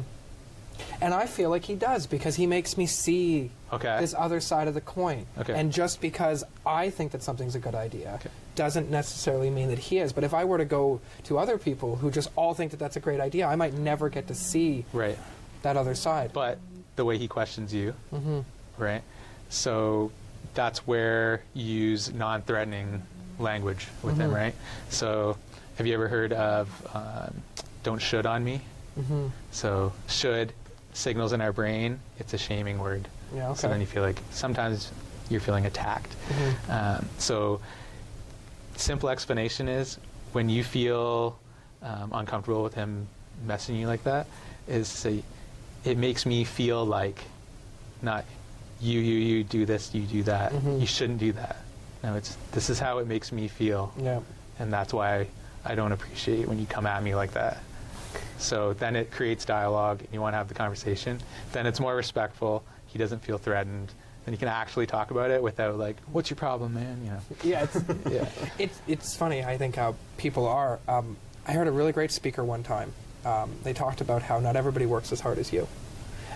And I feel like he does because he makes me see Okay. this other side of the coin. Okay. And just because I think that something's a good idea doesn't necessarily mean that he is. But if I were to go to other people who just all think that that's a great idea, I might never get to see Right. that other side. But the way he questions you, hmm right? So that's where you use non-threatening language with him, Mhm. right? So have you ever heard of um, "don't should on me"? hmm So should signals in our brain. It's a shaming word. Yeah, So then you feel like sometimes you're feeling attacked. Mhm. Um, so simple explanation is when you feel um, uncomfortable with him messing you like that, is say it makes me feel like not you you you do this you do that Mhm. you shouldn't do that no, it's this is how it makes me feel. Yeah. And that's why I don't appreciate when you come at me like that. So then it creates dialogue, and you want to have the conversation. Then it's more respectful. He doesn't feel threatened. Then you can actually talk about it without like, "What's your problem, man?" You know. Yeah, it's, [laughs] Yeah. it's it's funny. I think how people are. Um, I heard a really great speaker one time. Um, they talked about how not everybody works as hard as you,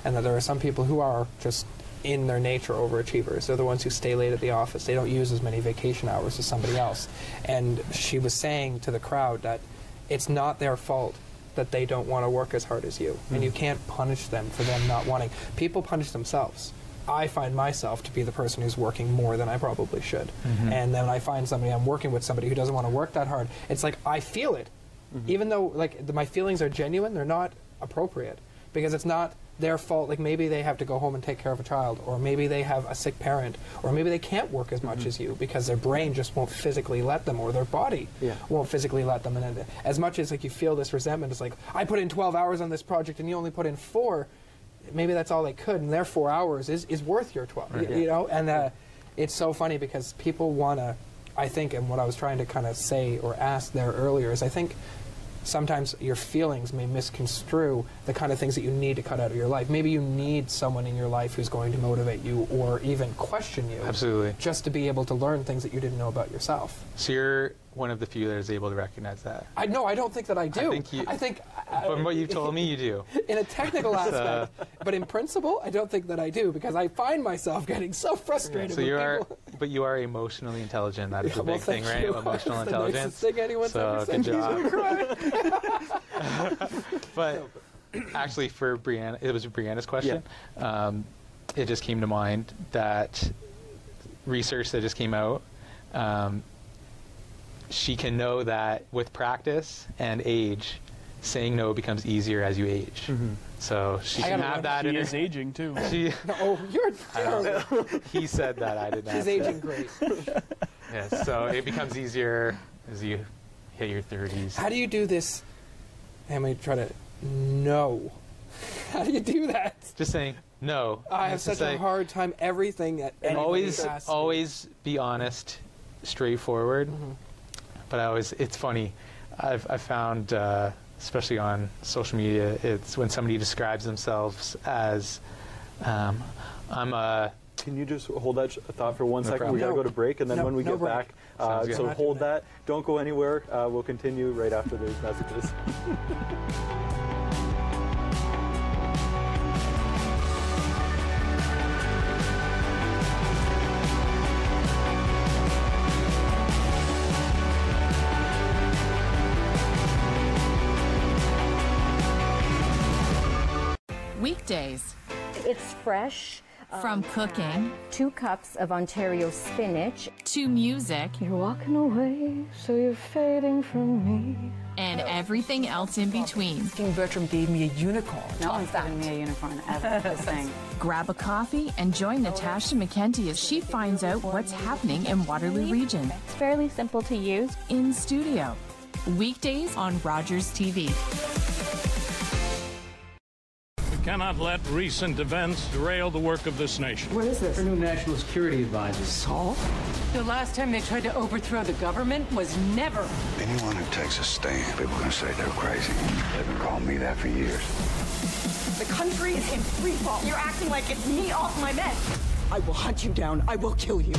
and that there are some people who are just in their nature overachievers. They're the ones who stay late at the office. They don't use as many vacation hours as somebody else. And she was saying to the crowd that it's not their fault that they don't want to work as hard as you, and you can't punish them for them not wanting. People punish themselves. I find myself to be the person who's working more than I probably should. Mhm. And then I find somebody, I'm working with somebody who doesn't want to work that hard. It's like I feel it. Even though like the, my feelings are genuine, they're not appropriate because it's not their fault. Like maybe they have to go home and take care of a child, or maybe they have a sick parent, or maybe they can't work as much as you because their brain just won't physically let them, or their body Yeah. won't physically let them. And as much as like you feel this resentment, it's like I put in 12 hours on this project and you only put in four. Maybe that's all they could, and their four hours is, is worth your 12. y- Right. You know, and uh, it's so funny because people want to. I think, and what I was trying to kind of say or ask there earlier is, I think sometimes your feelings may misconstrue the kind of things that you need to cut out of your life. Maybe you need someone in your life who's going to motivate you or even question you. Absolutely. Just to be able to learn things that you didn't know about yourself. So you're one of the few that is able to recognize that. I no, I don't think that I do. I think you. I think uh, from what you've told me, you do. [laughs] in a technical [laughs] So- aspect, but in principle, I don't think that I do because I find myself getting so frustrated. So with you are, people. But you are emotionally intelligent. That is Yeah, a well, big thing, right? Emotional the intelligence. nicest thing anyone's so ever good said. He's job. [laughs] but actually, for Brianna, it was Brianna's question. Um, it just came to mind that research that just came out. Um, she can know that with practice and age, saying no becomes easier as you age. So she I can have that She in her. aging too. [laughs] She, [laughs] oh, you're [laughs] I don't know. terrible. he said that. I did not. She's say. aging great. Yes. So it becomes easier as you hit your 30s. How do you do this? I'm going to try to no. How do you do that? Just saying no. I have It's just such a hard time. Everything that and always asks me. always be honest straightforward Mm-hmm. but i always it's funny i've, I've found uh, especially on social media it's when somebody describes themselves as um, i'm a Can you just hold that thought for one No second? problem. We got to No. go to break, and then No, when we no get break. back, uh, so Not hold that. Don't go anywhere. Uh, we'll continue right after these messages. [laughs] Weekdays. It's fresh. Um, from cooking. Two cups of Ontario spinach. To music. You're walking away, so you're fading from me. And everything else in between. King Bertram gave me a unicorn. No one's giving me a unicorn ever. [laughs] This thing. Grab a coffee and join Natasha McKenty as she finds out what's happening in Waterloo Region. It's fairly simple to use. In studio. Weekdays on Rogers TV. We cannot let recent events derail the work of this nation. What is this? Our new national security advisor. Saul? The last time they tried to overthrow the government was never. Anyone who takes a stand, people are going to say they're crazy. They've been calling me that for years. The country is in free fall. You're acting like it's me off my men. I will hunt you down. I will kill you.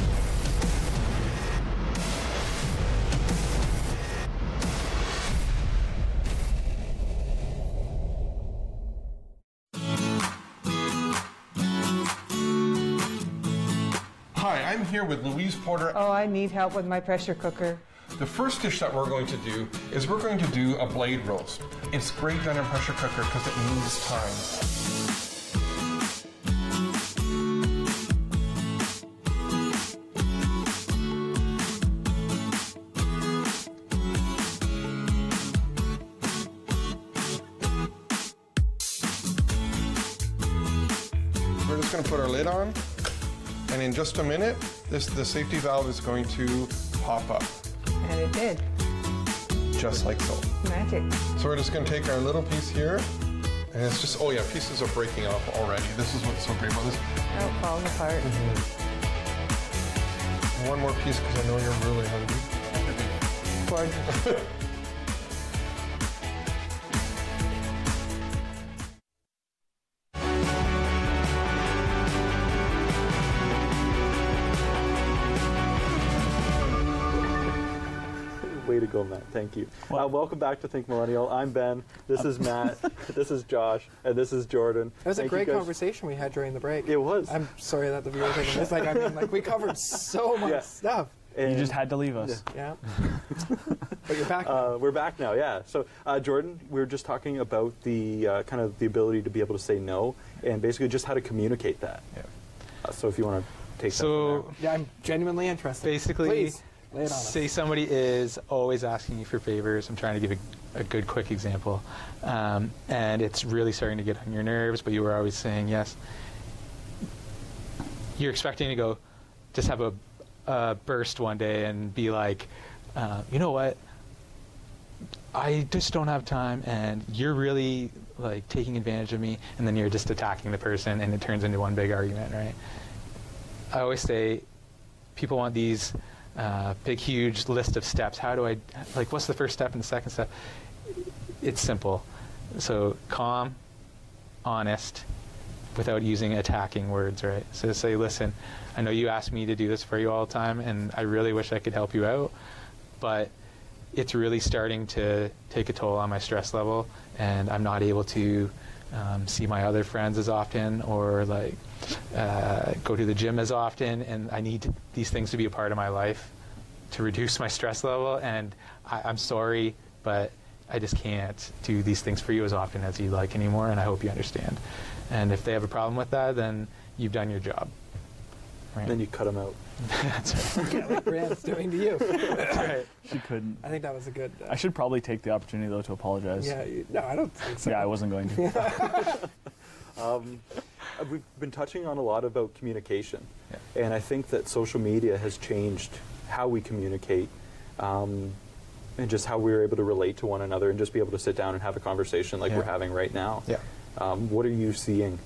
Here with Louise Porter. Oh, I need help with my pressure cooker. The first dish that we're going to do is we're going to do a blade roast. It's great done in a pressure cooker because it needs time. We're just going to put our lid on, and in just a minute, this the safety valve is going to pop up, And it did. just like so. Magic. So we're just going to take our little piece here, and it's just, oh yeah, pieces are breaking off already. This is what's so great about this. Oh, falling apart. Mm-hmm. one more piece because I know you're really hungry. Way [laughs] to go, Matt. Thank you. Uh, welcome back to Think Millennial. I'm Ben. This is Matt. [laughs] this is Josh. And this is Jordan. It was a Thank you great conversation we had during the break. It was. I'm sorry that the viewers are thinking this. Like, I mean, like we covered so [laughs] much Yeah. stuff. you just had to leave us. Yeah. [laughs] but you're back. Uh, we're back now, yeah. So, uh, Jordan, we were just talking about the uh, kind of the ability to be able to say no, and basically just how to communicate that. Yeah. Uh, so, if you want to take that So Yeah, I'm genuinely interested. basically, Please, lay it on us. say somebody is always asking you for favors. I'm trying to give a, a good, quick example, um, and it's really starting to get on your nerves. But you were always saying yes. You're expecting to go, just have a, a burst one day and be like, uh, you know what? I just don't have time, and you're really like taking advantage of me, and then you're just attacking the person, and it turns into one big argument, right? I always say, people want these uh, big, huge list of steps. How do I, like, what's the first step and the second step? It's simple. So calm, honest, without using attacking words, right? So say, listen, I know you ask me to do this for you all the time, and I really wish I could help you out, but it's really starting to take a toll on my stress level, and I'm not able to um, see my other friends as often or like uh, go to the gym as often, and I need to, these things to be a part of my life to reduce my stress level. And I, I'm sorry, but I just can't do these things for you as often as you'd like anymore, and I hope you understand. And if they have a problem with that, then you've done your job. Right. Then you cut them out. That's right. [laughs] yeah, like Brianne's doing to you. [laughs] right. She couldn't. I think that was a good. Uh, I should probably take the opportunity though to apologize. yeah, you, no, I don't think so. Yeah, I wasn't going to. [laughs] Um, uh, we've been touching on a lot about communication, and I think that social media has changed how we communicate, um, and just how we're able to relate to one another, and just be able to sit down and have a conversation like Yeah. we're having right now. Yeah. Um, what are you seeing?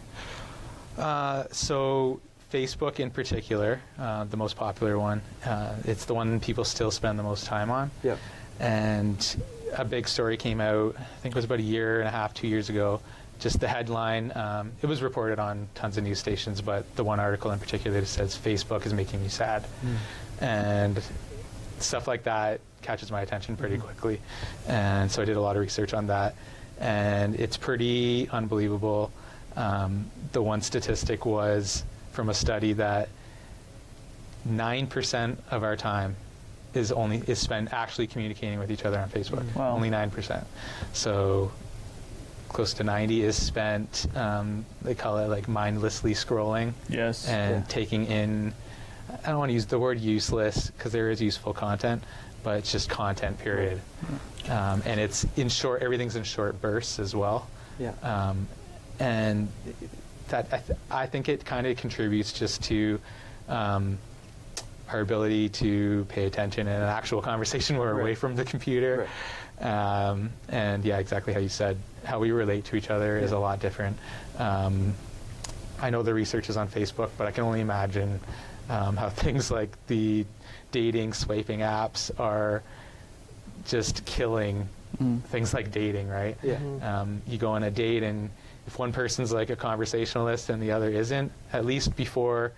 Uh, so Facebook in particular, uh, the most popular one, uh, it's the one people still spend the most time on. Yeah. And a big story came out, I think it was about a year and a half, two years ago. Just the headline, um, it was reported on tons of news stations, but the one article in particular that says Facebook is making me sad. And stuff like that catches my attention pretty quickly. And so I did a lot of research on that. And it's pretty unbelievable. Um, the one statistic was from a study that 9% of our time is only is spent actually communicating with each other on Facebook. Wow. Only 9%. So close to 90 is spent um, they call it like mindlessly scrolling Yes. and Yeah. taking in i don't want to use the word useless because there is useful content but it's just content period um, and it's in short everything's in short bursts as well Yeah. um, and that I, th- I think it kind of contributes just to um, our ability to pay attention in an actual conversation [laughs] where we're away from the computer. Um, and yeah exactly how you said how we relate to each other is a lot different. Um, I know the research is on Facebook, but I can only imagine um, how [laughs] things like the dating swiping apps are just killing things like dating, right? Yeah. Um, you go on a date, and if one person's like a conversationalist and the other isn't, at least before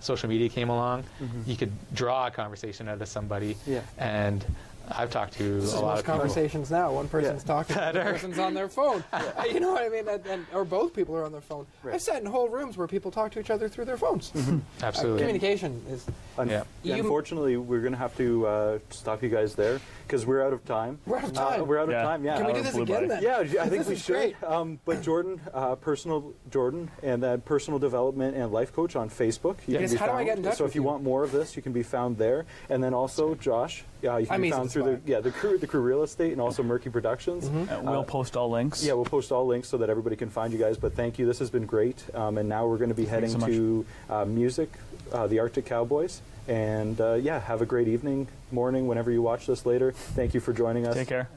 social media came along, Mhm. you could draw a conversation out of somebody. Yeah. And I've talked to This a is lot most of people. conversations now. One person's talking, [laughs] the other person's on their phone. [laughs] you know what I mean? And, and, or both people are on their phone. Right. I've sat in whole rooms where people talk to each other through their phones. Mm-hmm. Uh, Absolutely. communication is. Un- Yeah. You- Unfortunately, we're going to have to uh, stop you guys there because we're out of time. We're out of Uh, time. we're out of Yeah. time. Yeah. Can we do Uh, this again by. then? Yeah, I think This we should. Um, but Jordan, uh, personal Jordan, and then personal development and life coach on Facebook. You Yes, can be how do I get in touch So with if you, you? want more of this, you can be found there. And then also Josh, yeah, you can I'm be found to through the yeah the crew the crew real estate and also Murky Productions. Uh, we'll post all links. Yeah, we'll post all links so that everybody can find you guys. But thank you. This has been great. Um, and now we're going to be heading so to uh, music, uh, the Arctic Cowboys. And uh, yeah, have a great evening, morning, whenever you watch this later. Thank you for joining us. Take care.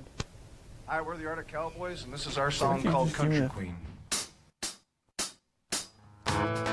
Hi, we're the Arctic Cowboys, and this is our song called just give me Country Queen.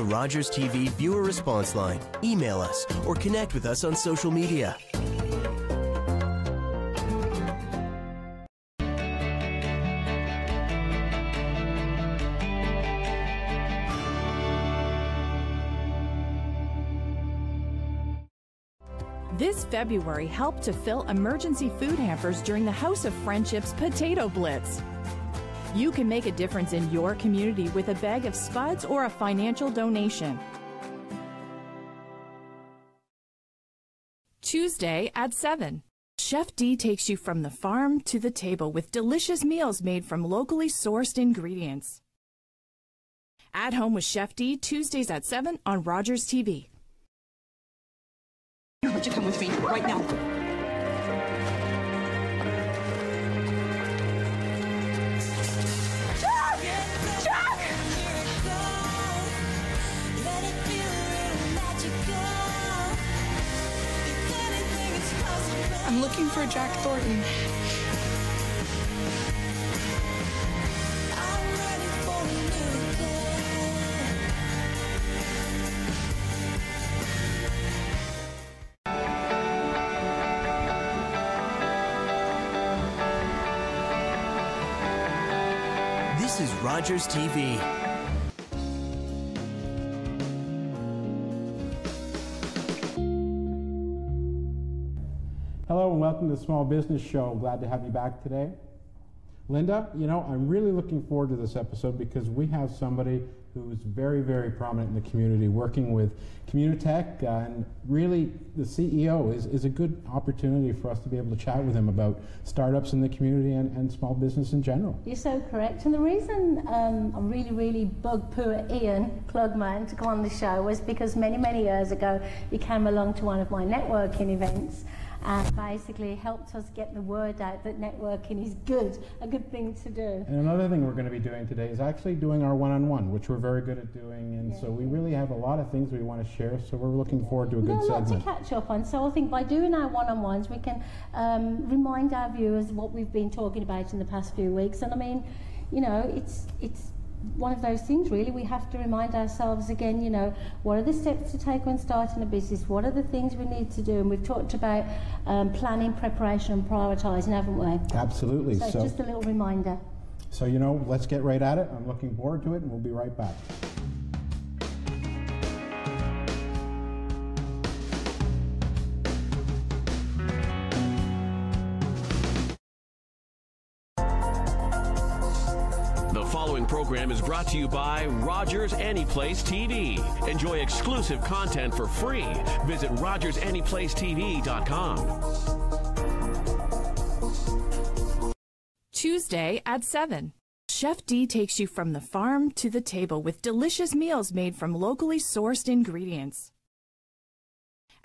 The Rogers TV viewer response line, email us, or connect with us on social media. This February, help to fill emergency food hampers during the House of Friendships Potato Blitz. You can make a difference in your community with a bag of spuds or a financial donation. Tuesday at 7. Chef D takes you from the farm to the table with delicious meals made from locally sourced ingredients. At Home with Chef D, Tuesdays at 7 on Rogers TV. I want you come with me right now. Looking for Jack Thornton. This is Rogers TV. Welcome to the Small Business Show. Glad to have you back today. Linda, you know, I'm really looking forward to this episode because we have somebody who's very, very prominent in the community working with Communitech, uh, and really the CEO is, is a good opportunity for us to be able to chat with him about startups in the community and, and small business in general. You're so correct. And the reason um, I'm really, really bug poor Iain Klugman to come on the show was because many, many years ago he came along to one of my networking events and basically helped us get the word out that networking is good, a good thing to do. And another thing we're going to be doing today is actually doing our one-on-one, which we're very good at doing, and so we really have a lot of things we want to share. So we're looking forward to a good lot to catch up on. So I think by doing our one-on-ones, we can um, remind our viewers what we've been talking about in the past few weeks. And I mean, you know, it's it's one of those things really we have to remind ourselves again you know what are the steps to take when starting a business what are the things we need to do and we've talked about um, planning preparation and prioritising haven't we Absolutely. so, So, just a little reminder so you know, let's get right at it. I'm looking forward to it, and we'll be right back. Program is brought to you by Rogers Anyplace TV. Enjoy exclusive content for free. Visit RogersAnyplaceTV.com. Tuesday at 7. Chef D takes you from the farm to the table with delicious meals made from locally sourced ingredients.